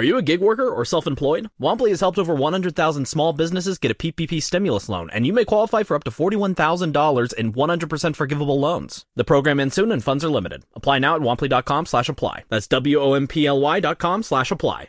Are you a gig worker or self-employed? Womply has helped over 100,000 small businesses get a PPP stimulus loan, and you may qualify for up to $41,000 in 100% forgivable loans. The program ends soon and funds are limited. Apply now at womply.com slash apply. That's W-O-M-P-L-Y dot com slash apply.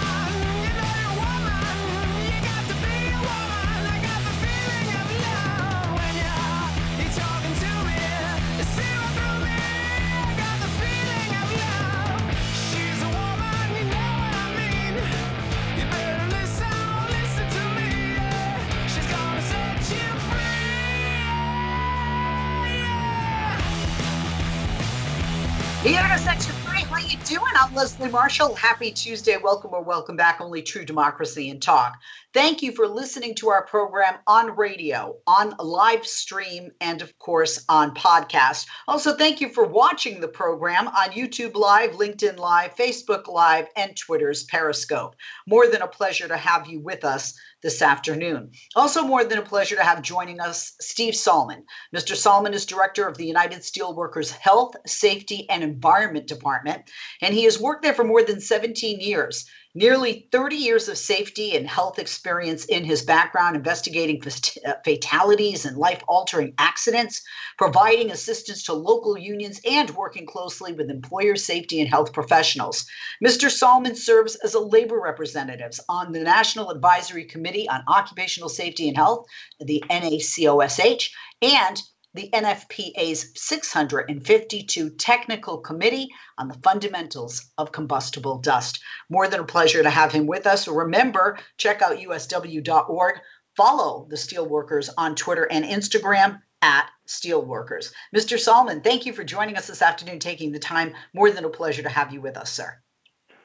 Marshall. Happy Tuesday. Welcome or welcome back. Only true democracy and talk. Thank you for listening to our program on radio, on live stream, and of course on podcast. Also, thank you for watching the program on YouTube Live, LinkedIn Live, Facebook Live, and Twitter's Periscope. More than a pleasure to have you with us this afternoon. Also, more than a pleasure to have joining us Steve Sallman. Mr. Sallman is director of the United Steelworkers Health, Safety, and Environment Department, and he has worked there for more than 17 years. Nearly 30 years of safety and health experience in his background, investigating uh, fatalities and life altering accidents, providing assistance to local unions, and working closely with employer safety and health professionals. Mr. Sallman serves as a labor representative on the National Advisory Committee on Occupational Safety and Health, the NACOSH, and the NFPA's 652 Technical Committee on the Fundamentals of Combustible Dust. More than a pleasure to have him with us. Remember, check out usw.org. Follow the Steelworkers on Twitter and Instagram at Steelworkers. Mr. Sallman, thank you for joining us this afternoon, taking the time. More than a pleasure to have you with us, sir.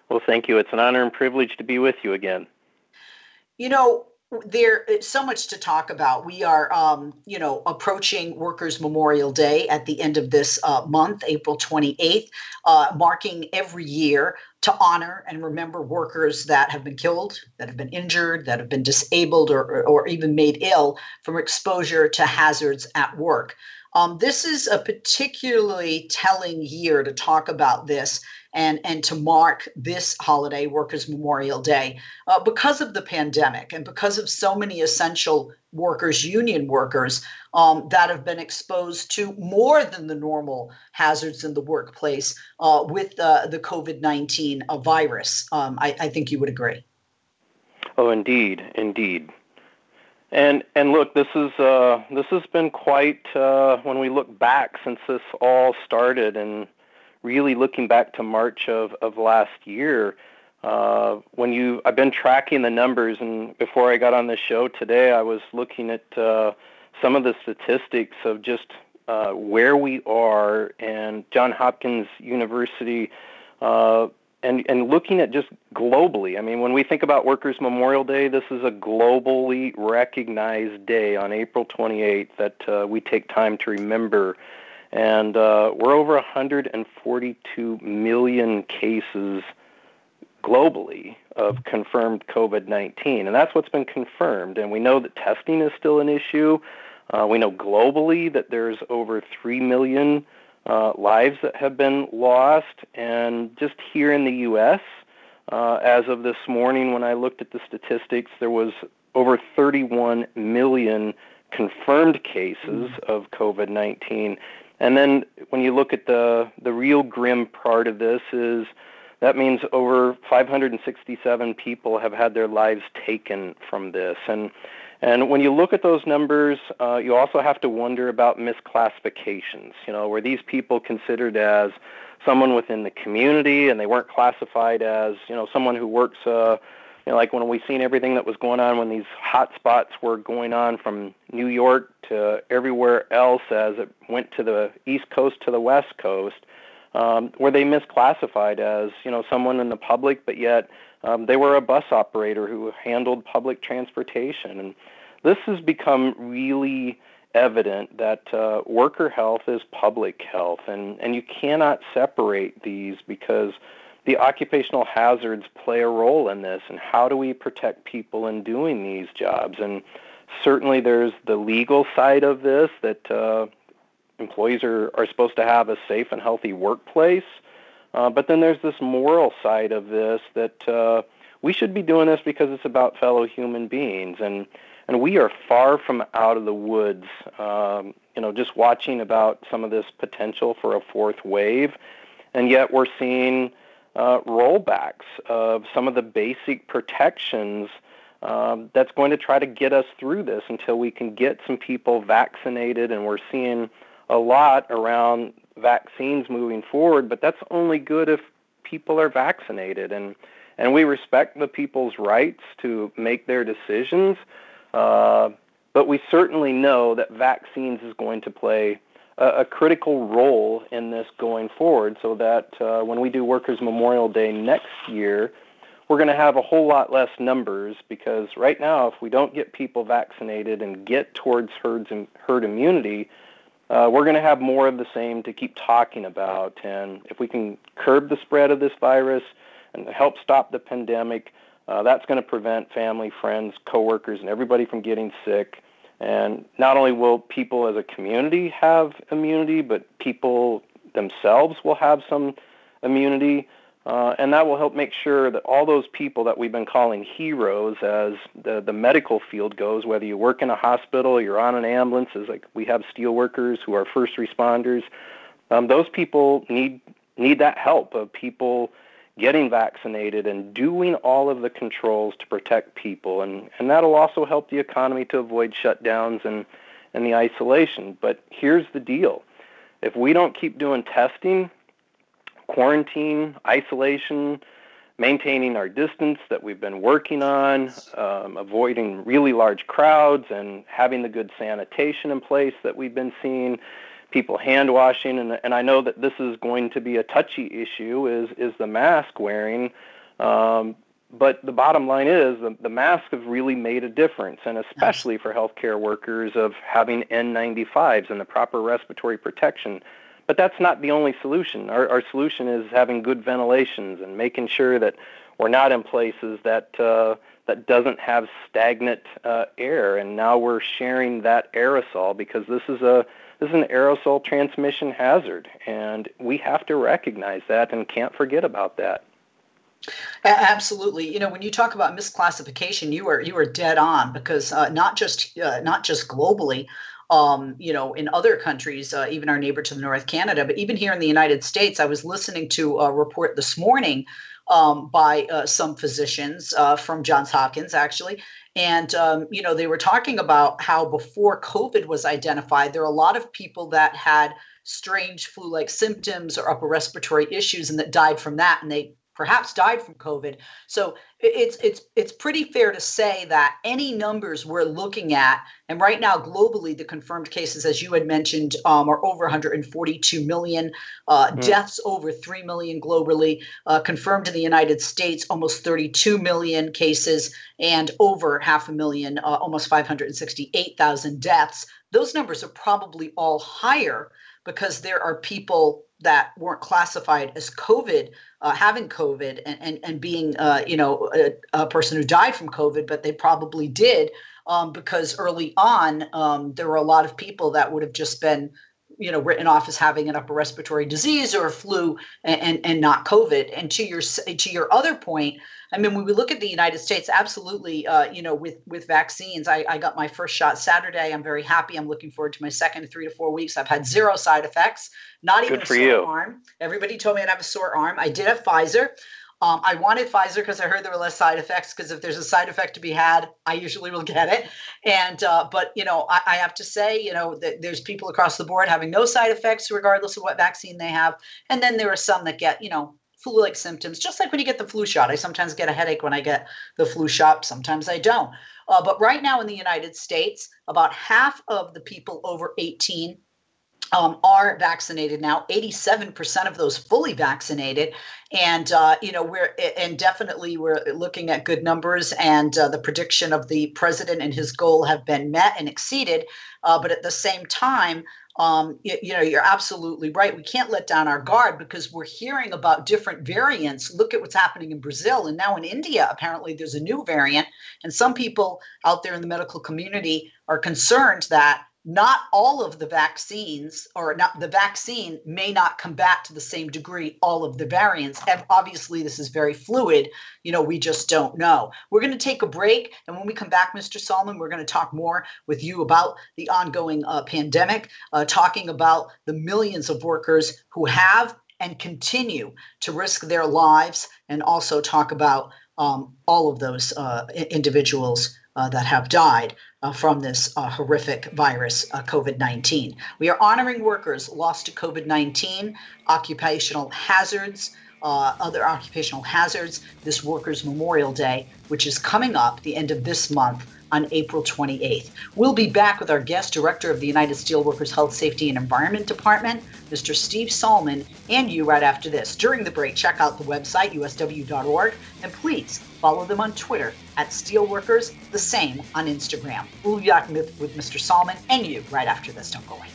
Well, thank you. It's an honor and privilege to be with you again. You know, there is so much to talk about. We are, um, you know, approaching Workers' Memorial Day at the end of this uh, month, April 28th, uh, marking every year to honor and remember workers that have been killed, that have been injured, that have been disabled, or, or even made ill from exposure to hazards at work. Um, this is a particularly telling year to talk about this and, and to mark this holiday, Workers' Memorial Day, uh, because of the pandemic and because of so many essential workers, union workers, um, that have been exposed to more than the normal hazards in the workplace uh, with uh, the COVID 19 uh, virus. Um, I, I think you would agree. Oh, indeed, indeed. And and look, this is uh, this has been quite uh, when we look back since this all started, and really looking back to March of of last year. Uh, when you, I've been tracking the numbers, and before I got on the show today, I was looking at uh, some of the statistics of just uh, where we are, and John Hopkins University uh, and and looking at just globally. I mean, when we think about Workers' Memorial Day, this is a globally recognized day on April 28th that uh, we take time to remember. And uh, we're over 142 million cases globally of confirmed COVID-19, and that's what's been confirmed. And we know that testing is still an issue. Uh, we know globally that there's over 3 million uh, lives that have been lost. And just here in the U.S., uh, as of this morning, when I looked at the statistics, there was over 31 million confirmed cases of COVID-19. And then when you look at the the real grim part of this is that means over 567 people have had their lives taken from this. And and when you look at those numbers, uh, you also have to wonder about misclassifications. You know, were these people considered as someone within the community, and they weren't classified as you know someone who works. Uh, you know, like when we seen everything that was going on when these hot spots were going on from New York to everywhere else as it went to the East Coast to the West Coast, um, were they misclassified as you know someone in the public, but yet um, they were a bus operator who handled public transportation, and this has become really evident that uh, worker health is public health, and and you cannot separate these because the occupational hazards play a role in this, and how do we protect people in doing these jobs? And certainly, there's the legal side of this that uh, employees are, are supposed to have a safe and healthy workplace. Uh, but then there's this moral side of this that uh, we should be doing this because it's about fellow human beings, and and we are far from out of the woods. Um, you know, just watching about some of this potential for a fourth wave, and yet we're seeing uh, rollbacks of some of the basic protections um, that's going to try to get us through this until we can get some people vaccinated, and we're seeing a lot around vaccines moving forward, but that's only good if people are vaccinated and and we respect the people's rights to make their decisions. Uh, but we certainly know that vaccines is going to play a, a critical role in this going forward, so that uh, when we do Workers Memorial Day next year, we're going to have a whole lot less numbers because right now, if we don't get people vaccinated and get towards herds and herd immunity, uh, we're going to have more of the same to keep talking about. And if we can curb the spread of this virus and help stop the pandemic, uh, that's going to prevent family, friends, coworkers, and everybody from getting sick. And not only will people as a community have immunity, but people themselves will have some immunity. Uh, and that will help make sure that all those people that we've been calling heroes as the, the medical field goes, whether you work in a hospital, you're on an ambulance, as like we have steel workers who are first responders, um, those people need need that help of people getting vaccinated and doing all of the controls to protect people. And, and that'll also help the economy to avoid shutdowns and, and the isolation. But here's the deal. If we don't keep doing testing, quarantine, isolation, maintaining our distance that we've been working on, um, avoiding really large crowds, and having the good sanitation in place that we've been seeing, people hand washing, and, and I know that this is going to be a touchy issue is is the mask wearing. Um, but the bottom line is the, the masks have really made a difference, and especially for healthcare workers of having N95s and the proper respiratory protection but that's not the only solution. Our, our solution is having good ventilations and making sure that we're not in places that uh, that doesn't have stagnant uh, air. And now we're sharing that aerosol because this is a this is an aerosol transmission hazard, and we have to recognize that and can't forget about that. Absolutely. You know, when you talk about misclassification, you are you are dead on because uh, not just uh, not just globally, um, you know, in other countries, uh, even our neighbor to the north, Canada, but even here in the United States, I was listening to a report this morning um, by uh, some physicians uh, from Johns Hopkins, actually. And, um, you know, they were talking about how before COVID was identified, there are a lot of people that had strange flu like symptoms or upper respiratory issues and that died from that. And they perhaps died from COVID. So it's it's it's pretty fair to say that any numbers we're looking at, and right now globally, the confirmed cases, as you had mentioned, um, are over 142 million. Uh, mm. Deaths over 3 million globally. Uh, confirmed in the United States, almost 32 million cases, and over half a million, uh, almost 568,000 deaths. Those numbers are probably all higher because there are people that weren't classified as COVID, uh, having COVID, and and, and being uh, you know a, a, person who died from COVID, but they probably did um, because early on um, there were a lot of people that would have just been you know written off as having an upper respiratory disease or a flu and, and, and not covid. And to your to your other point i mean when we look at the united states absolutely uh, you know with with vaccines I, I got my first shot saturday. I'm very happy. I'm looking forward to my second three to four weeks. I've had zero side effects not even a sore you. arm. Everybody told me i'd have a sore arm. I did have pfizer um, I wanted Pfizer because I heard there were less side effects. Because if there's a side effect to be had, I usually will get it. And uh, but you know, I, I, have to say, you know, that there's people across the board having no side effects regardless of what vaccine they have, and then there are some that get, you know, flu-like symptoms. Just like when you get the flu shot, I sometimes get a headache when I get the flu shot. Sometimes I don't. Uh, but right now in the United States, about half of the people over 18 um, are vaccinated now 87% of those fully vaccinated and uh, you know we're and definitely we're looking at good numbers and uh, the prediction of the president and his goal have been met and exceeded uh, but at the same time um, you, you, know, you're absolutely right. We can't let down our guard because we're hearing about different variants. Look at what's happening in Brazil. And now in India, apparently there's a new variant. And some people out there in the medical community are concerned that not all of the vaccines or not the vaccine may not combat to the same degree all of the variants. Obviously this is very fluid. You know we just don't know. We're going to take a break and when we come back mr sallman we're going to talk more with you about the ongoing uh, pandemic uh, talking about the millions of workers who have and continue to risk their lives and also talk about um, all of those uh, individuals uh, that have died uh, from this uh, horrific virus, uh, COVID 19. We are honoring workers lost to COVID 19, occupational hazards. Uh, other occupational hazards this Workers' Memorial Day, which is coming up the end of this month on April 28th. We'll be back with our guest director of the United Steelworkers Health, Safety, and Environment Department, Mr. Steve Sallman, and you right after this. During the break, check out the website, usw.org, and please follow them on Twitter at Steelworkers, the same on Instagram. We'll be back with, with Mr. Sallman and you right after this. Don't go away.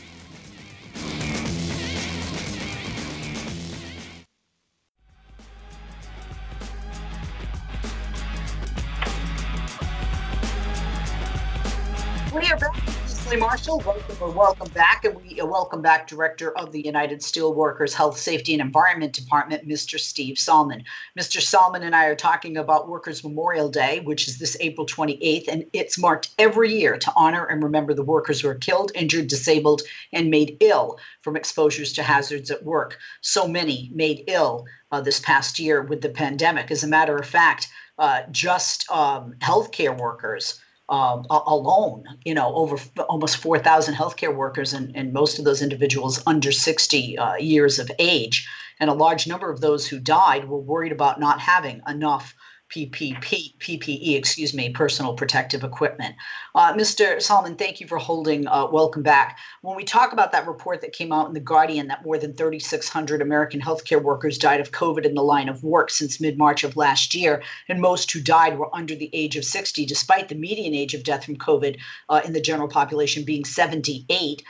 Marshall, welcome or welcome back, and we uh, welcome back Director of the United Steelworkers Health, Safety, and Environment Department, Mr. Steve Sallman. Mr. Sallman and I are talking about Workers' Memorial Day, which is this April 28th, and it's marked every year to honor and remember the workers who are killed, injured, disabled, and made ill from exposures to hazards at work. So many made ill uh, this past year with the pandemic. As a matter of fact, uh, just um, healthcare workers um, alone, you know, over almost 4,000 healthcare workers, and, and most of those individuals under 60 uh, years of age. And a large number of those who died were worried about not having enough PPP, PPE, excuse me, personal protective equipment. Uh, Mr. Sallman, thank you for holding. Uh, welcome back. When we talk about that report that came out in The Guardian that more than 3,600 American healthcare workers died of COVID in the line of work since mid March of last year, and most who died were under the age of 60, despite the median age of death from COVID uh, in the general population being 78.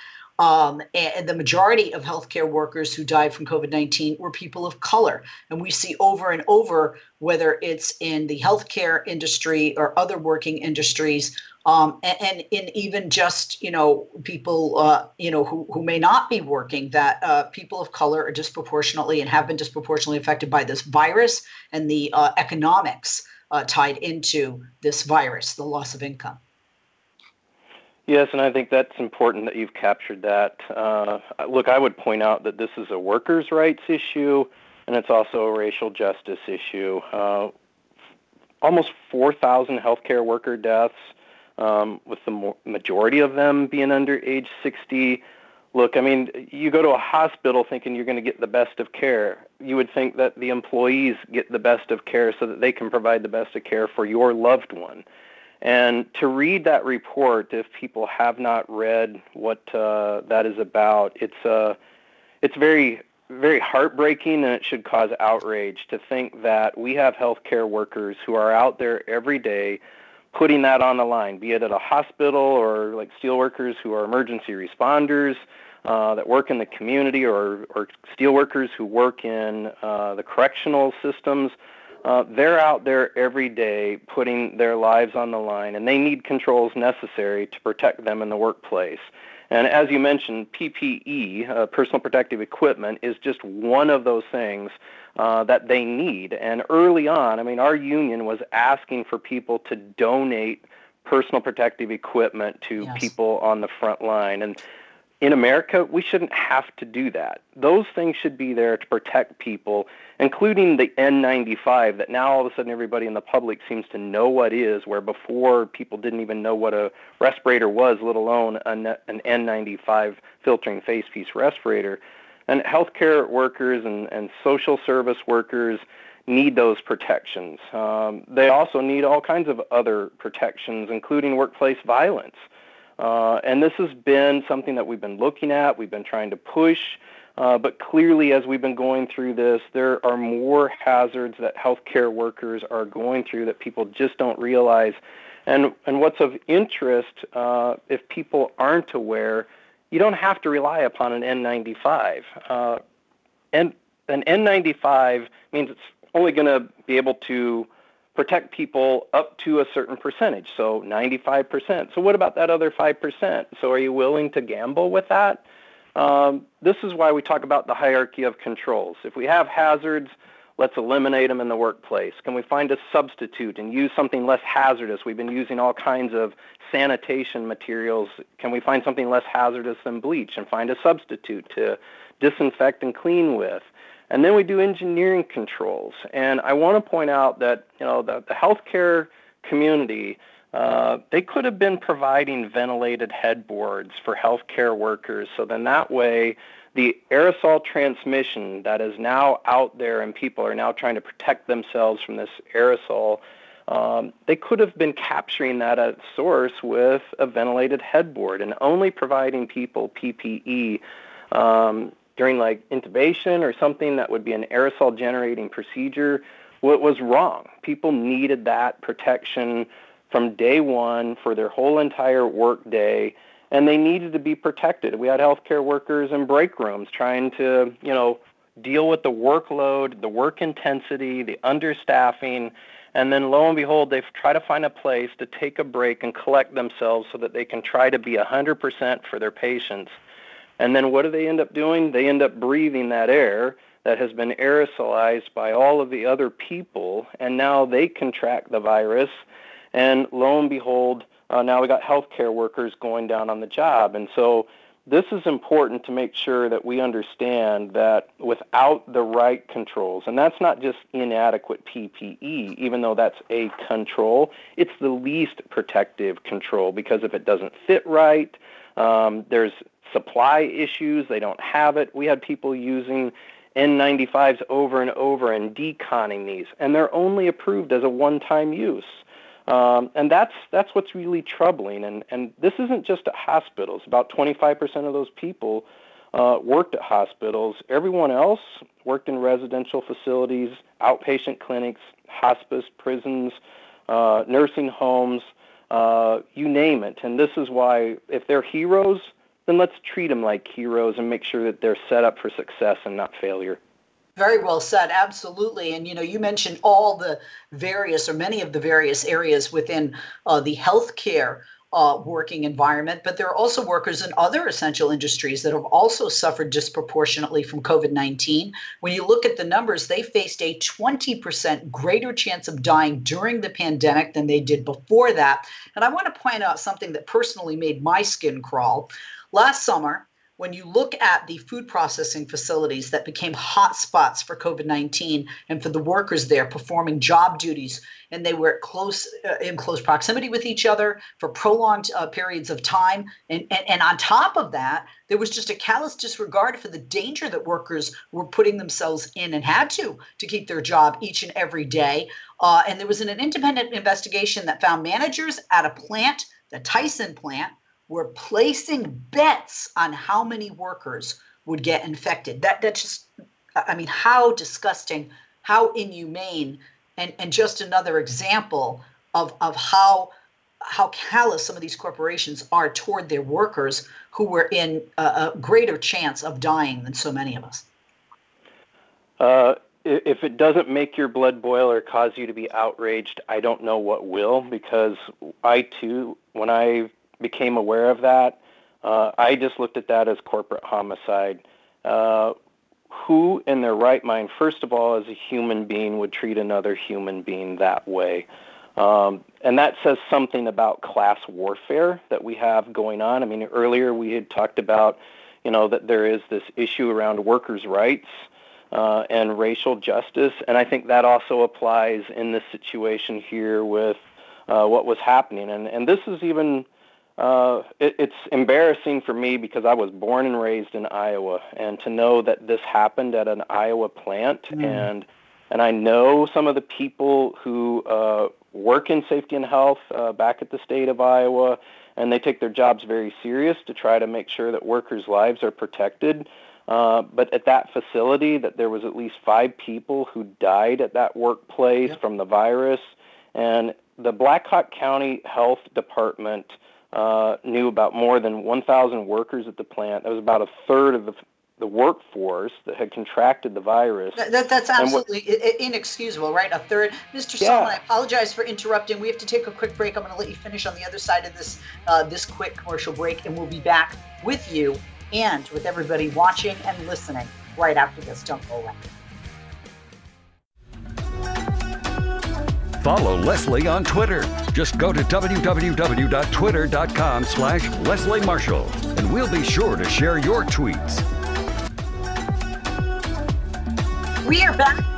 Um, and the majority of healthcare workers who died from COVID 19 were people of color. And we see over and over, whether it's in the healthcare industry or other working industries, um, and, and, in even just you know people uh, you know who, who may not be working that uh, people of color are disproportionately and have been disproportionately affected by this virus and the uh, economics uh, tied into this virus the loss of income Yes, and I think that's important that you've captured that. Uh, look, I would point out that this is a workers' rights issue, and it's also a racial justice issue. Uh, almost 4,000 healthcare worker deaths, um, with the majority of them being under age 60. Look, I mean, you go to a hospital thinking you're going to get the best of care. You would think that the employees get the best of care so that they can provide the best of care for your loved one. And to read that report, if people have not read what uh, that is about, it's uh, it's very very heartbreaking, and it should cause outrage to think that we have healthcare workers who are out there every day putting that on the line, be it at a hospital or like steel workers who are emergency responders uh, that work in the community, or or steel workers who work in uh, the correctional systems uh, they're out there every day putting their lives on the line, and they need controls necessary to protect them in the workplace. And as you mentioned, PPE, uh, personal protective equipment, is just one of those things uh, that they need. And early on, I mean, our union was asking for people to donate personal protective equipment to yes. people on the front line. And in America, we shouldn't have to do that. Those things should be there to protect people, including the N95 that now all of a sudden everybody in the public seems to know what is, where before people didn't even know what a respirator was, let alone an N95 filtering face piece respirator. And healthcare workers and, and social service workers need those protections. Um, they also need all kinds of other protections, including workplace violence. Uh, and this has been something that we've been looking at, we've been trying to push, uh, but clearly as we've been going through this, there are more hazards that healthcare workers are going through that people just don't realize. And, and what's of interest, uh, if people aren't aware, you don't have to rely upon an N95. Uh, and an N95 means it's only going to be able to protect people up to a certain percentage, so 95%. So what about that other 5%? So are you willing to gamble with that? Um, this is why we talk about the hierarchy of controls. If we have hazards, let's eliminate them in the workplace. Can we find a substitute and use something less hazardous? We've been using all kinds of sanitation materials. Can we find something less hazardous than bleach and find a substitute to disinfect and clean with? And then we do engineering controls. And I want to point out that you know the, the healthcare community uh, they could have been providing ventilated headboards for healthcare workers. So then that way, the aerosol transmission that is now out there and people are now trying to protect themselves from this aerosol, um, they could have been capturing that at source with a ventilated headboard and only providing people PPE. Um, during like intubation or something that would be an aerosol generating procedure what was wrong? People needed that protection from day one for their whole entire work day and they needed to be protected. We had healthcare workers in break rooms trying to you know deal with the workload the work intensity the understaffing and then lo and behold they try to find a place to take a break and collect themselves so that they can try to be 100% for their patients and then what do they end up doing? They end up breathing that air that has been aerosolized by all of the other people, and now they contract the virus. And lo and behold, uh, now we got healthcare workers going down on the job. And so this is important to make sure that we understand that without the right controls, and that's not just inadequate PPE, even though that's a control, it's the least protective control because if it doesn't fit right, um, there's supply issues. They don't have it. We had people using N95s over and over and deconning these, and they're only approved as a one-time use. Um, and that's that's what's really troubling. And and this isn't just at hospitals. About 25% of those people uh, worked at hospitals. Everyone else worked in residential facilities, outpatient clinics, hospice, prisons, uh, nursing homes, uh, you name it. And this is why, if they're heroes, then let's treat them like heroes and make sure that they're set up for success and not failure. Very well said. Absolutely. And you know, you mentioned all the various or many of the various areas within uh, the healthcare uh, working environment, but there are also workers in other essential industries that have also suffered disproportionately from COVID 19. When you look at the numbers, they faced a 20% greater chance of dying during the pandemic than they did before that. And I want to point out something that personally made my skin crawl. Last summer, when you look at the food processing facilities that became hot spots for COVID 19 and for the workers there performing job duties, and they were close uh, in close proximity with each other for prolonged uh, periods of time, and, and, and on top of that, there was just a callous disregard for the danger that workers were putting themselves in and had to to keep their job each and every day. Uh, and there was an, an independent investigation that found managers at a plant, the Tyson plant, were placing bets on how many workers would get infected. That that just I mean, how disgusting, how inhumane, and and just another example of of how how callous some of these corporations are toward their workers who were in a, a greater chance of dying than so many of us. Uh, if it doesn't make your blood boil or cause you to be outraged, I don't know what will, because I too, when I became aware of that, uh, I just looked at that as corporate homicide. Uh, who in their right mind, first of all, as a human being, would treat another human being that way? Um, and that says something about class warfare that we have going on. I mean, earlier we had talked about, you know, that there is this issue around workers' rights uh, and racial justice, and I think that also applies in this situation here with uh, what was happening. And and this is even uh, it, it's embarrassing for me because I was born and raised in Iowa, and to know that this happened at an Iowa plant, mm. and and I know some of the people who uh, work in safety and health uh, back at the state of Iowa, and they take their jobs very serious to try to make sure that workers' lives are protected. Uh, but at that facility, that there was at least five people who died at that workplace yep. from the virus, and the Blackhawk County Health Department uh, knew about more than 1,000 workers at the plant. That was about a third of the the workforce that had contracted the virus. That, that, that's absolutely what, inexcusable, right? A third. Mr. Yeah. Sallman, I apologize for interrupting. We have to take a quick break. I'm going to let you finish on the other side of this uh, this quick commercial break, and we'll be back with you and with everybody watching and listening right after this. Don't go away. Follow Leslie on Twitter. Just go to www.twitter.com slash Leslie Marshall, and we'll be sure to share your tweets. We are back.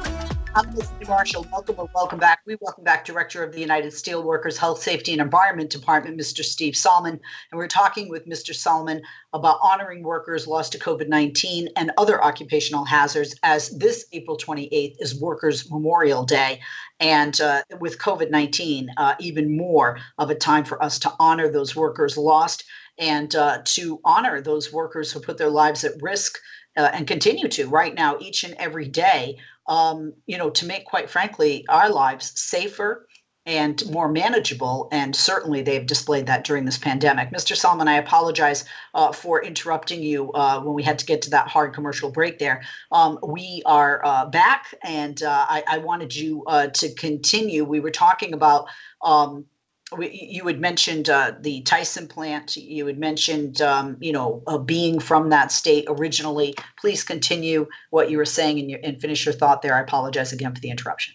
I'm Leslie Marshall. Welcome or welcome back. We welcome back Director of the United Steelworkers Health, Safety, and Environment Department, Mr. Steve Sallman. And we're talking with Mr. Sallman about honoring workers lost to COVID 19 and other occupational hazards as this April 28th is Workers' Memorial Day. And uh, with COVID 19, uh, even more of a time for us to honor those workers lost and uh, to honor those workers who put their lives at risk uh, and continue to right now, each and every day, um, you know, to make, quite frankly, our lives safer and more manageable. And certainly they've displayed that during this pandemic. Mr. Sallman, I apologize uh, for interrupting you uh, when we had to get to that hard commercial break there. Um, we are uh, back, and uh, I, I, wanted you uh, to continue. We were talking about. Um, you had mentioned uh, the Tyson plant. You had mentioned, um, you know, uh, being from that state originally. Please continue what you were saying and, your, and, finish your thought there. I apologize again for the interruption.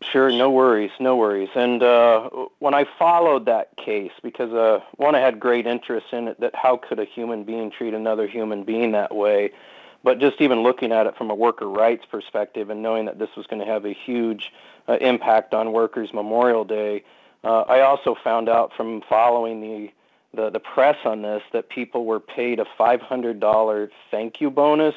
Sure, no worries, no worries. And uh, when I followed that case, because uh, one, I had great interest in it, that how could a human being treat another human being that way? But just even looking at it from a worker rights perspective and knowing that this was going to have a huge uh, impact on Workers' Memorial Day, uh, I also found out from following the, the, the press on this that people were paid a $500 thank you bonus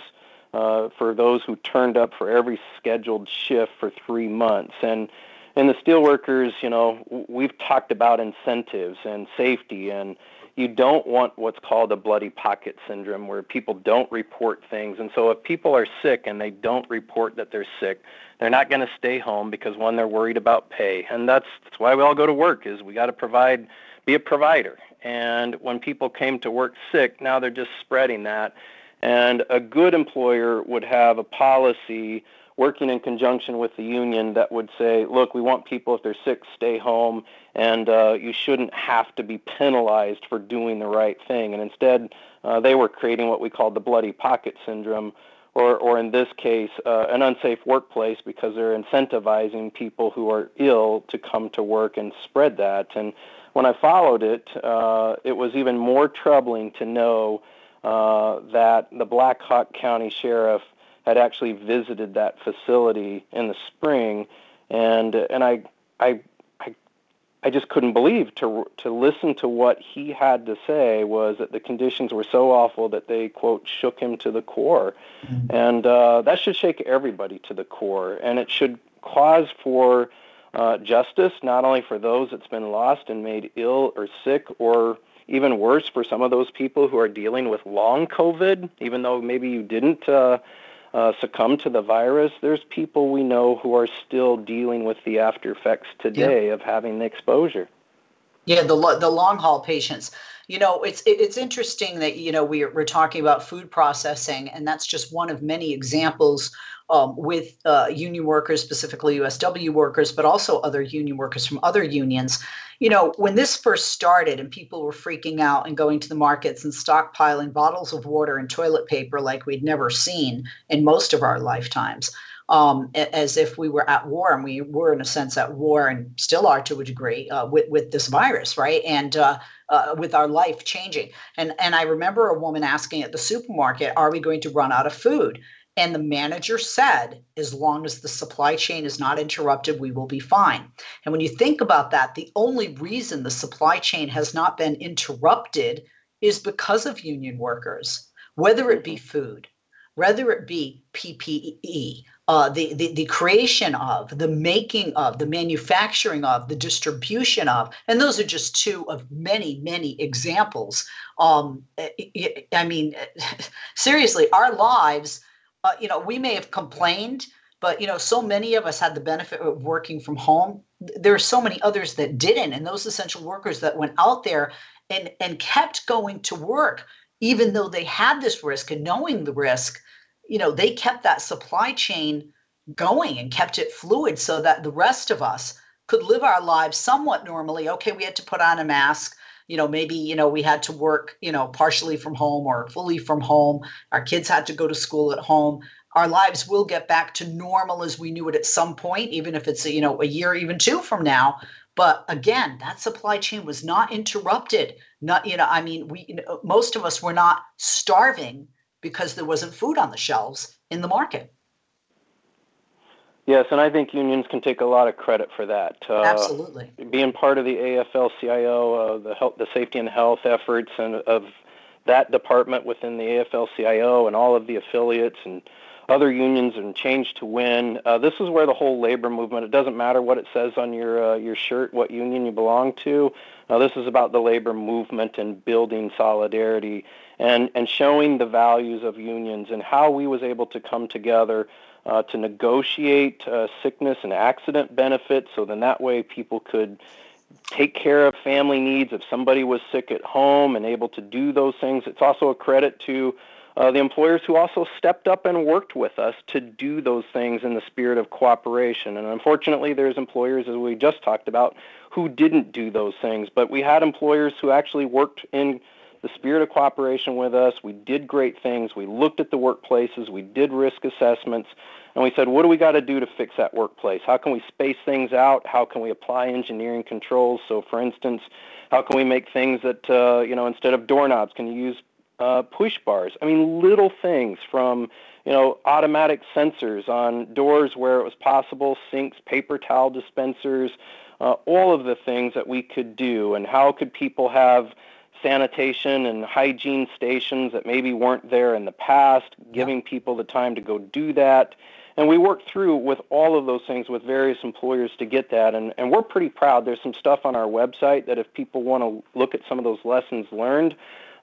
uh, for those who turned up for every scheduled shift for three months. And and the steelworkers, you know, we've talked about incentives and safety, and you don't want what's called a bloody pocket syndrome where people don't report things. And so if people are sick and they don't report that they're sick, they're not going to stay home because one, they're worried about pay, and that's that's why we all go to work. Is we got to provide, be a provider. And when people came to work sick, now they're just spreading that. And a good employer would have a policy working in conjunction with the union that would say, look, we want people, if they're sick, stay home, and uh, you shouldn't have to be penalized for doing the right thing. And instead, uh, they were creating what we called the bloody pocket syndrome, or, or in this case, uh, an unsafe workplace because they're incentivizing people who are ill to come to work and spread that. And when I followed it, uh, it was even more troubling to know uh, that the Black Hawk County Sheriff had actually visited that facility in the spring, and and I I I just couldn't believe to to listen to what he had to say was that the conditions were so awful that they quote shook him to the core, mm-hmm. and uh, that should shake everybody to the core, and it should cause for uh, justice not only for those that's been lost and made ill or sick, or even worse for some of those people who are dealing with long COVID, even though maybe you didn't. Uh, uh, succumb to the virus, there's people we know who are still dealing with the after effects today yeah. of having the exposure. Yeah, the the long haul patients. You know, it's it's interesting that you know we're we're talking about food processing, and that's just one of many examples um, with uh, union workers, specifically USW workers, but also other union workers from other unions. You know, when this first started and people were freaking out and going to the markets and stockpiling bottles of water and toilet paper like we'd never seen in most of our lifetimes. Um, as if we were at war, and we were in a sense at war, and still are to a degree uh, with with this virus, right? And uh, uh, with our life changing. And and I remember a woman asking at the supermarket, "Are we going to run out of food?" And the manager said, as long as the supply chain is not interrupted, we will be fine. And when you think about that, the only reason the supply chain has not been interrupted is because of union workers, whether it be food, whether it be PPE, uh, the, the, the creation of, the making of, the manufacturing of, the distribution of, and those are just two of many, many examples. Um, I mean, seriously, our lives uh, you know, we may have complained, but you know, so many of us had the benefit of working from home. There are so many others that didn't, and those essential workers that went out there and and kept going to work even though they had this risk and knowing the risk you know they kept that supply chain going and kept it fluid so that the rest of us could live our lives somewhat normally. Okay we had to put on a mask. You know maybe you know we had to work you know partially from home or fully from home. Our kids had to go to school at home. Our lives will get back to normal as we knew it at some point even if it's you know a year even two from now. But again that supply chain was not interrupted. Not you know i mean we you know, most of us were not starving because there wasn't food on the shelves in the market Yes, and I think unions can take a lot of credit for that. Uh, Absolutely. Being part of the AFL-CIO, uh, the health, the safety and health efforts, and of that department within the AFL-CIO and all of the affiliates and other unions and Change to Win. Uh, this is where the whole labor movement. It doesn't matter what it says on your uh, your shirt, what union you belong to. Uh, this is about the labor movement and building solidarity and and showing the values of unions and how we was able to come together uh, to negotiate uh, sickness and accident benefits so then that way people could take care of family needs if somebody was sick at home and able to do those things. It's also a credit to uh, the employers who also stepped up and worked with us to do those things in the spirit of cooperation. And unfortunately, there's employers, as we just talked about, who didn't do those things. But we had employers who actually worked in the spirit of cooperation with us. We did great things. We looked at the workplaces. We did risk assessments. And we said, what do we got to do to fix that workplace? How can we space things out? How can we apply engineering controls? So, for instance, how can we make things that, uh, you know, instead of doorknobs, can you use uh, push bars? I mean, little things from, you know, automatic sensors on doors where it was possible, sinks, paper towel dispensers, uh, all of the things that we could do. And how could people have sanitation and hygiene stations that maybe weren't there in the past, giving people the time to go do that. And we worked through with all of those things with various employers to get that. And, and we're pretty proud. There's some stuff on our website that if people want to look at some of those lessons learned,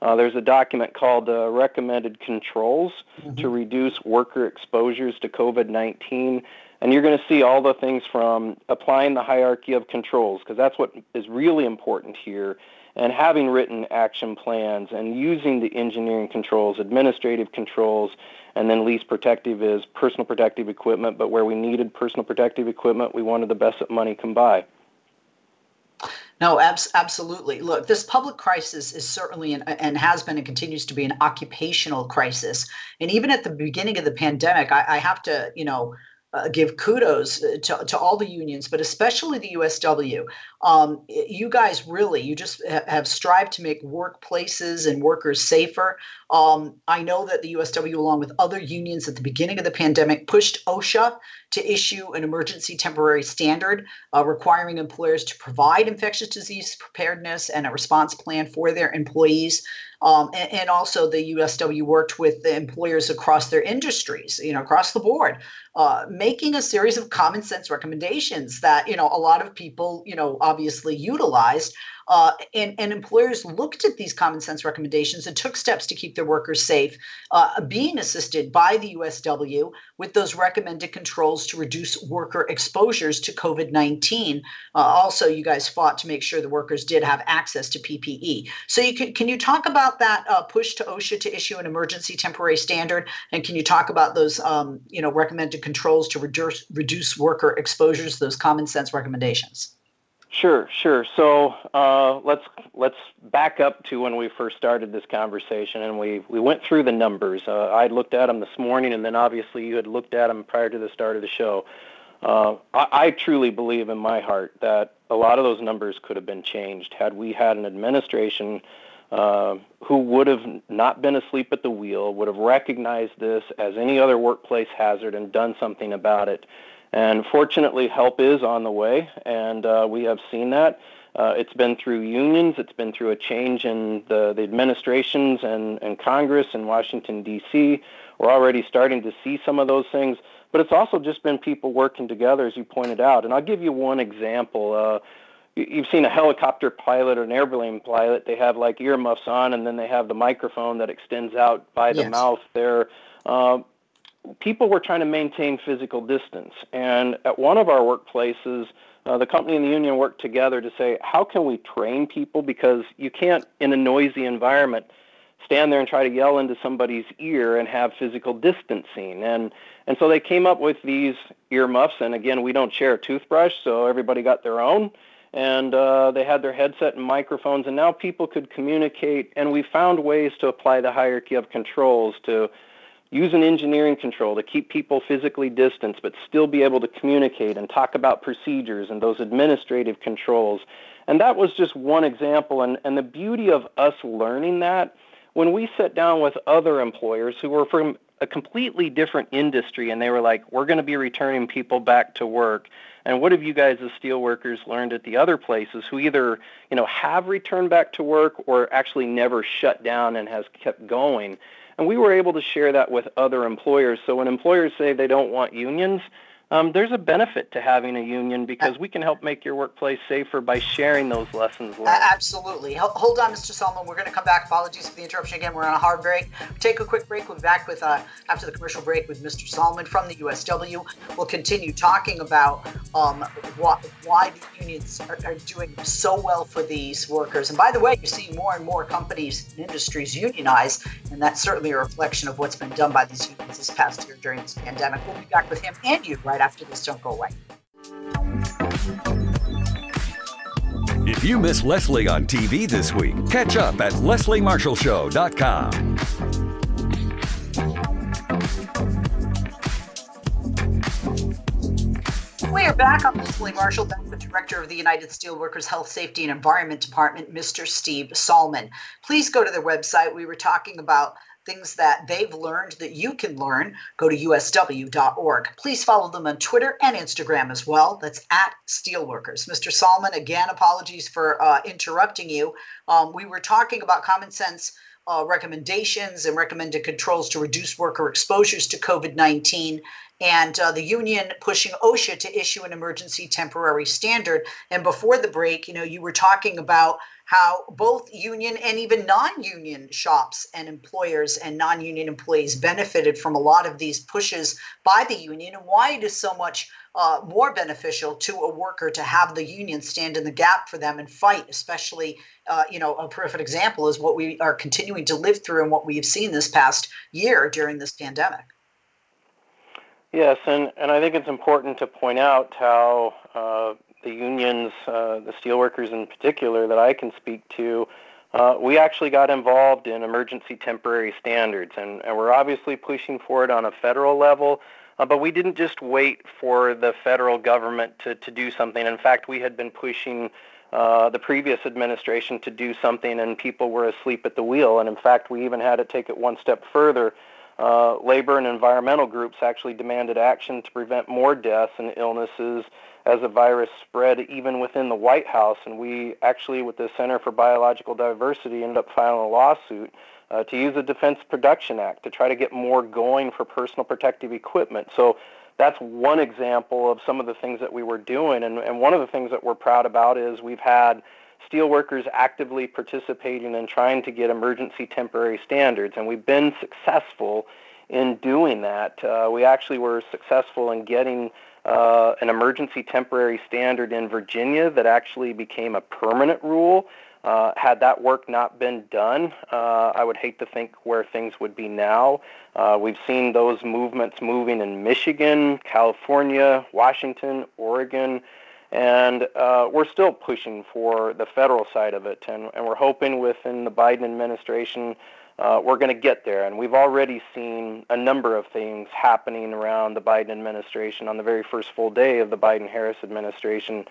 uh, there's a document called uh, Recommended Controls mm-hmm. to Reduce Worker Exposures to COVID 19. And you're going to see all the things from applying the hierarchy of controls, because that's what is really important here, and having written action plans and using the engineering controls, administrative controls, and then least protective is personal protective equipment. But where we needed personal protective equipment, we wanted the best that money can buy. No, abs- absolutely. Look, this public crisis is certainly an, and has been and continues to be an occupational crisis. And even at the beginning of the pandemic, I, I have to, you know, uh, give kudos uh, to, to all the unions, but especially the USW. Um, you guys really, you just have strived to make workplaces and workers safer. Um, I know that the USW, along with other unions at the beginning of the pandemic, pushed OSHA to issue an emergency temporary standard uh, requiring employers to provide infectious disease preparedness and a response plan for their employees. Um, and, and, also the USW worked with the employers across their industries, you know, across the board, uh, making a series of common sense recommendations that, you know, a lot of people, you know, obviously utilized. Uh, and, and employers looked at these common sense recommendations and took steps to keep their workers safe, uh, being assisted by the USW with those recommended controls to reduce worker exposures to COVID 19. Uh, also, you guys fought to make sure the workers did have access to PPE. So, you can, can you talk about that uh, push to OSHA to issue an emergency temporary standard? And can you talk about those um, you know, recommended controls to reduce, reduce worker exposures, those common sense recommendations? Sure, sure. So uh, let's let's back up to when we first started this conversation, and we we went through the numbers. Uh, I looked at them this morning, and then obviously you had looked at them prior to the start of the show. Uh, I, I truly believe in my heart that a lot of those numbers could have been changed had we had an administration uh, who would have not been asleep at the wheel, would have recognized this as any other workplace hazard and done something about it. And fortunately, help is on the way, and uh, we have seen that. Uh, it's been through unions. It's been through a change in the, the administrations and, and Congress in Washington, D.C. We're already starting to see some of those things, but it's also just been people working together, as you pointed out. And I'll give you one example. Uh, you've seen a helicopter pilot or an airplane pilot. They have like earmuffs on, and then they have the microphone that extends out by the yes. mouth there. Uh, people were trying to maintain physical distance. And at one of our workplaces, uh, the company and the union worked together to say, how can we train people? Because you can't, in a noisy environment, stand there and try to yell into somebody's ear and have physical distancing. And and so they came up with these earmuffs. And again, we don't share a toothbrush, so everybody got their own. And uh, they had their headset and microphones, and now people could communicate. And we found ways to apply the hierarchy of controls to use an engineering control to keep people physically distanced, but still be able to communicate and talk about procedures and those administrative controls. And that was just one example. And, and the beauty of us learning that when we sat down with other employers who were from a completely different industry and they were like, we're going to be returning people back to work. And what have you guys as steelworkers learned at the other places who either, you know, have returned back to work or actually never shut down and has kept going? And we were able to share that with other employers. So when employers say they don't want unions, um, there's a benefit to having a union because we can help make your workplace safer by sharing those lessons learned. absolutely. Hold on, Mr. Sallman. We're going to come back. Apologies for the interruption again. We're on a hard break. Take a quick break. We'll be back with uh, after the commercial break with Mr. Sallman from the USW. We'll continue talking about um, why, why the unions are, are, doing so well for these workers. And by the way, you're seeing more and more companies and industries unionize, and that's certainly a reflection of what's been done by these unions this past year during this pandemic. We'll be back with him and you right right after this. Don't go away. If you miss Leslie on TV this week, catch up at lesliemarshallshow.com. We are back. I'm Leslie Marshall, back with Director of the United Steelworkers Health, Safety, and Environment Department, Mr. Steve Sallman. Please go to their website. We were talking about things that they've learned that you can learn, go to usw.org. Please follow them on Twitter and Instagram as well. That's at Steelworkers. Mr. Sallman, again, apologies for uh, interrupting you. Um, we were talking about common sense. Uh, recommendations and recommended controls to reduce worker exposures to COVID 19 and uh, the union pushing OSHA to issue an emergency temporary standard. And before the break, you know, you were talking about how both union and even non-union shops and employers and non-union employees benefited from a lot of these pushes by the union and why it is so much uh, more beneficial to a worker to have the union stand in the gap for them and fight especially uh, you know a perfect example is what we are continuing to live through and what we've seen this past year during this pandemic. Yes, and, and I think it's important to point out how uh, the unions, uh, the steelworkers in particular, that I can speak to, uh, we actually got involved in emergency temporary standards, and, and we're obviously pushing for it on a federal level. Uh, but we didn't just wait for the federal government to, to do something. In fact, we had been pushing uh, the previous administration to do something, and people were asleep at the wheel. And in fact, we even had to take it one step further. Uh, labor and environmental groups actually demanded action to prevent more deaths and illnesses as the virus spread even within the White House. And we actually, with the Center for Biological Diversity, ended up filing a lawsuit uh, to use the Defense Production Act to try to get more going for personal protective equipment. So that's one example of some of the things that we were doing. And, and one of the things that we're proud about is we've had steelworkers actively participating in trying to get emergency temporary standards. And we've been successful in doing that. Uh, we actually were successful in getting uh, an emergency temporary standard in Virginia that actually became a permanent rule. Uh, had that work not been done, uh, I would hate to think where things would be now. Uh, we've seen those movements moving in Michigan, California, Washington, Oregon, and uh, we're still pushing for the federal side of it. And, and we're hoping within the Biden administration uh, we're going to get there. And we've already seen a number of things happening around the Biden administration. On the very first full day of the Biden-Harris administration,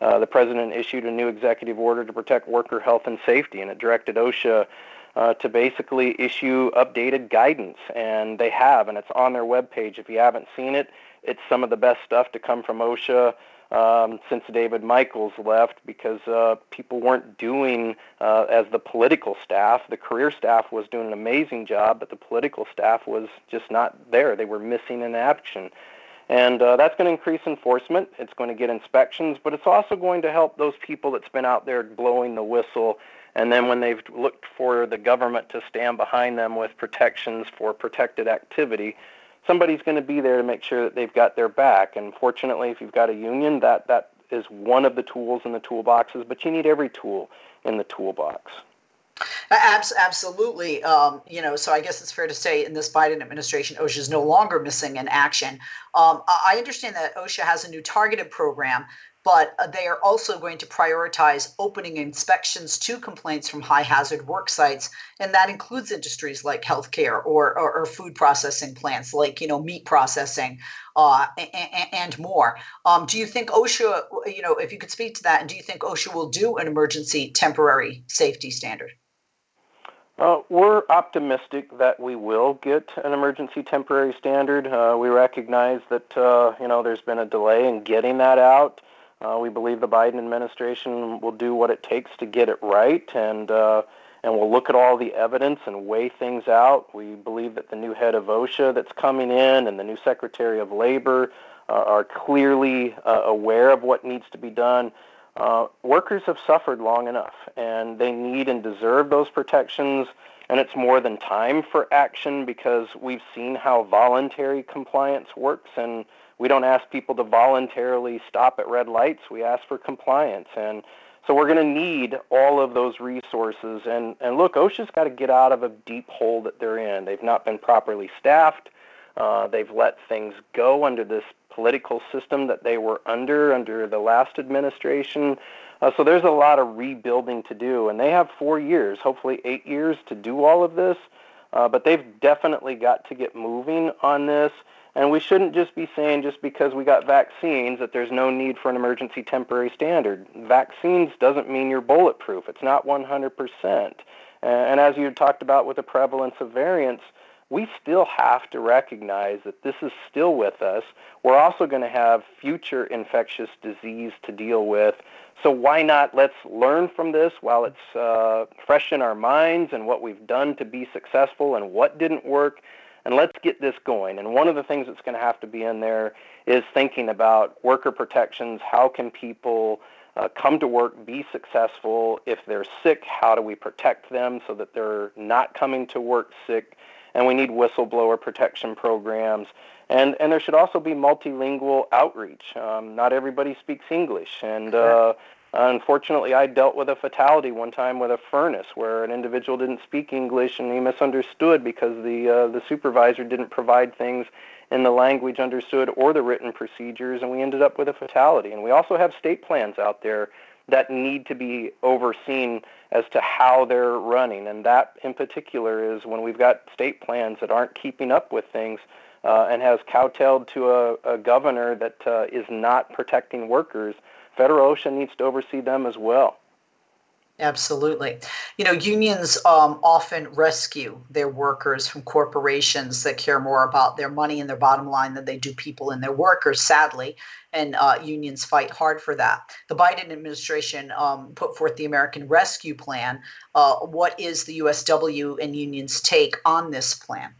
uh, the president issued a new executive order to protect worker health and safety, and it directed OSHA uh, to basically issue updated guidance. And they have, and it's on their webpage. If you haven't seen it, it's some of the best stuff to come from OSHA um, since David Michaels left because uh, people weren't doing uh, as the political staff. The career staff was doing an amazing job, but the political staff was just not there. They were missing in action. And uh, that's going to increase enforcement. It's going to get inspections, but it's also going to help those people that's been out there blowing the whistle. And then when they've looked for the government to stand behind them with protections for protected activity, somebody's going to be there to make sure that they've got their back. And fortunately, if you've got a union, that that is one of the tools in the toolboxes. But you need every tool in the toolbox. Absolutely. Um, you know, so I guess it's fair to say in this Biden administration, OSHA is no longer missing in action. Um, I understand that OSHA has a new targeted program but uh, they are also going to prioritize opening inspections to complaints from high hazard work sites and that includes industries like healthcare or, or, or food processing plants like you know meat processing uh, and, and, more um, do you think osha you know if you could speak to that and do you think osha will do an emergency temporary safety standard uh, we're optimistic that we will get an emergency temporary standard. Uh, we recognize that uh, you know there's been a delay in getting that out. Uh, we believe the Biden administration will do what it takes to get it right, and uh, and we'll look at all the evidence and weigh things out. We believe that the new head of OSHA that's coming in and the new Secretary of Labor uh, are clearly uh, aware of what needs to be done. Uh, workers have suffered long enough, and they need and deserve those protections. And it's more than time for action because we've seen how voluntary compliance works, and we don't ask people to voluntarily stop at red lights. We ask for compliance. And so we're going to need all of those resources. And, and look, OSHA's got to get out of a deep hole that they're in. They've not been properly staffed. Uh, they've let things go under this political system that they were under under the last administration. Uh, so there's a lot of rebuilding to do, and they have four years, hopefully eight years, to do all of this. Uh, but they've definitely got to get moving on this. And we shouldn't just be saying just because we got vaccines that there's no need for an emergency temporary standard. Vaccines doesn't mean you're bulletproof. It's not 100%. And as you talked about with the prevalence of variants, we still have to recognize that this is still with us. We're also going to have future infectious disease to deal with. So why not let's learn from this while it's uh, fresh in our minds and what we've done to be successful and what didn't work and let's get this going. And one of the things that's going to have to be in there is thinking about worker protections. How can people uh, come to work, be successful? If they're sick, how do we protect them so that they're not coming to work sick? And we need whistleblower protection programs. And, and there should also be multilingual outreach. Um, not everybody speaks English. And uh, unfortunately, I dealt with a fatality one time with a furnace where an individual didn't speak English and he misunderstood because the uh, the supervisor didn't provide things in the language understood or the written procedures, and we ended up with a fatality. And we also have state plans out there that need to be overseen as to how they're running, and that in particular is when we've got state plans that aren't keeping up with things. Uh, and has kowtowed to a, a governor that uh, is not protecting workers Federal OSHA needs to oversee them as well. Absolutely. You know, unions um, often rescue their workers from corporations that care more about their money and their bottom line than they do people and their workers, sadly. And uh, unions fight hard for that. The Biden administration um, put forth the American Rescue Plan. Uh, what is the USW and unions' take on this plan?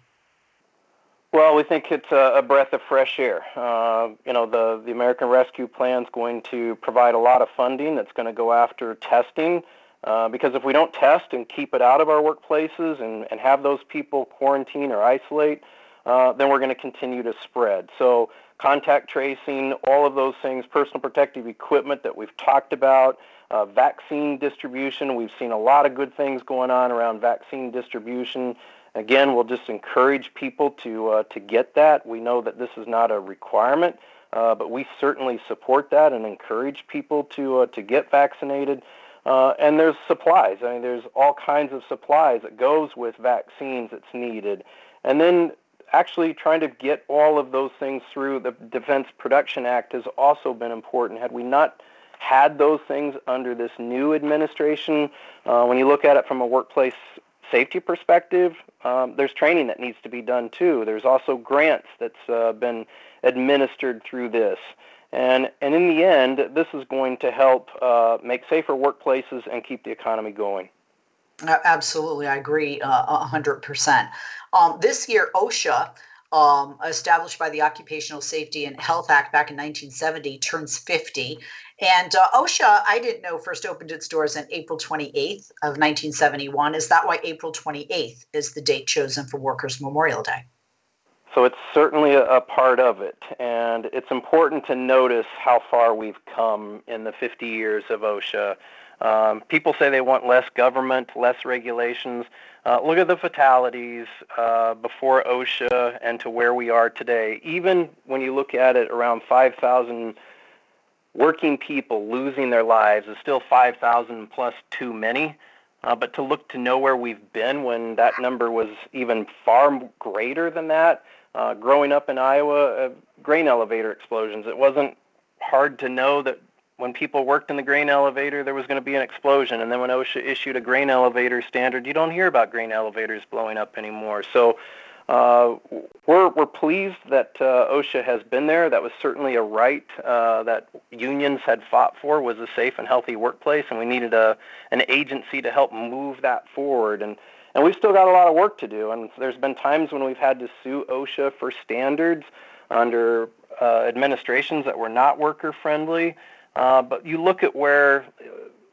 Well, we think it's a, a breath of fresh air. Uh, you know, the, the American Rescue Plan is going to provide a lot of funding that's going to go after testing. Uh, because if we don't test and keep it out of our workplaces and, and have those people quarantine or isolate, uh, then we're going to continue to spread. So contact tracing, all of those things, personal protective equipment that we've talked about, uh, vaccine distribution. We've seen a lot of good things going on around vaccine distribution. Again, we'll just encourage people to uh, to get that. We know that this is not a requirement, uh, but we certainly support that and encourage people to uh, to get vaccinated. Uh, and there's supplies. I mean, there's all kinds of supplies that goes with vaccines that's needed. And then actually trying to get all of those things through the Defense Production Act has also been important. Had we not had those things under this new administration, uh, when you look at it from a workplace safety perspective, um, there's training that needs to be done too. There's also grants that's uh, been administered through this. And, and in the end, this is going to help uh, make safer workplaces and keep the economy going. Absolutely, I agree uh, 100%. Um, this year, OSHA um, established by the Occupational Safety and Health Act back in 1970, turns 50. And uh, OSHA, I didn't know, first opened its doors on April 28th of 1971. Is that why April 28th is the date chosen for Workers' Memorial Day? So it's certainly a, part of it, and it's important to notice how far we've come in the 50 years of OSHA. Um, people say they want less government, less regulations. Uh, look at the fatalities uh, before OSHA and to where we are today. Even when you look at it, around 5,000 working people losing their lives is still 5,000 plus too many. Uh, but to look to know where we've been when that number was even far greater than that, uh, growing up in Iowa, uh, grain elevator explosions. It wasn't hard to know that when people worked in the grain elevator, there was going to be an explosion. And then when OSHA issued a grain elevator standard, you don't hear about grain elevators blowing up anymore. So uh, we're, we're pleased that uh, OSHA has been there. That was certainly a right uh, that unions had fought for was a safe and healthy workplace, and we needed a, an agency to help move that forward. And and we've still got a lot of work to do. And there's been times when we've had to sue OSHA for standards under uh, administrations that were not worker friendly. Uh, but you look at where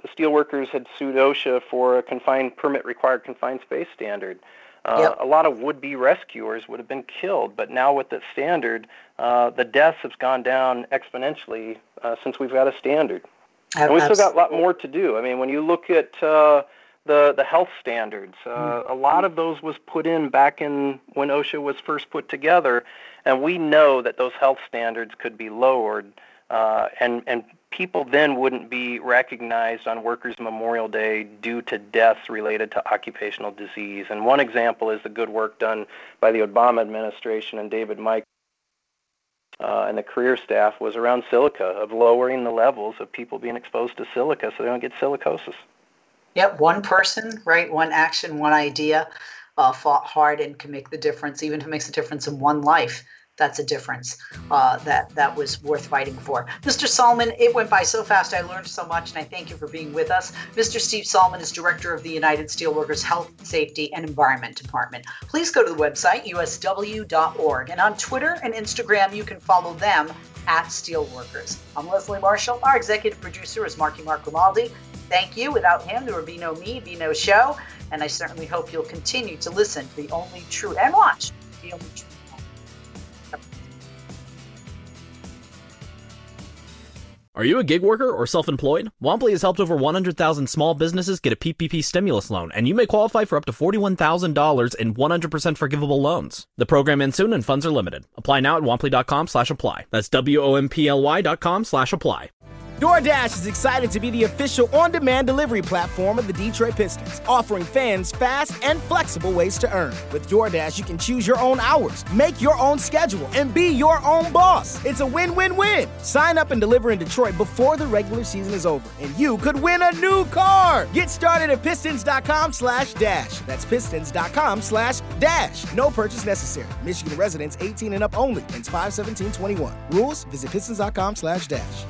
the steelworkers had sued OSHA for a confined permit required confined space standard. Uh, yep. A lot of would-be rescuers would have been killed, but now with the standard, uh, the deaths have gone down exponentially uh, since we've got a standard. And we've still got a lot more to do. I mean, when you look at uh, the, the health standards. Uh, mm-hmm. a lot of those was put in back in when OSHA was first put together, and we know that those health standards could be lowered, uh, and and people then wouldn't be recognized on Workers' Memorial Day due to deaths related to occupational disease. And one example is the good work done by the Obama administration and David Mike. Uh, and the career staff was around silica, of lowering the levels of people being exposed to silica so they don't get silicosis. Yep, one person, right? One action, one idea, uh, fought hard and can make the difference. Even if it makes a difference in one life, that's a difference uh, that that was worth fighting for. Mr. Sallman, it went by so fast. I learned so much, and I thank you for being with us. Mr. Steve Sallman is director of the United Steelworkers Health, Safety, and Environment Department. Please go to the website usw.org, and on Twitter and Instagram, you can follow them at Steelworkers. I'm Leslie Marshall. Our executive producer is Marky Mark Grimaldi. Thank you. Without him, there would be no me, be no show. And I certainly hope you'll continue to listen to the only true and watch the only true. Are you a gig worker or self-employed? Womply has helped over 100,000 small businesses get a PPP stimulus loan, and you may qualify for up to $41,000 in 100% forgivable loans. The program ends soon and funds are limited. Apply now at womply.com slash apply. That's W-O-M-P-L-Y dot com slash apply. DoorDash is excited to be the official on demand delivery platform of the Detroit Pistons, offering fans fast and flexible ways to earn. With DoorDash, you can choose your own hours, make your own schedule, and be your own boss. It's a win win win. Sign up and deliver in Detroit before the regular season is over, and you could win a new car. Get started at pistons.com slash dash. That's pistons.com slash dash. No purchase necessary. Michigan residents 18 and up only. Ends 5 17 21. Rules visit pistons.com slash dash.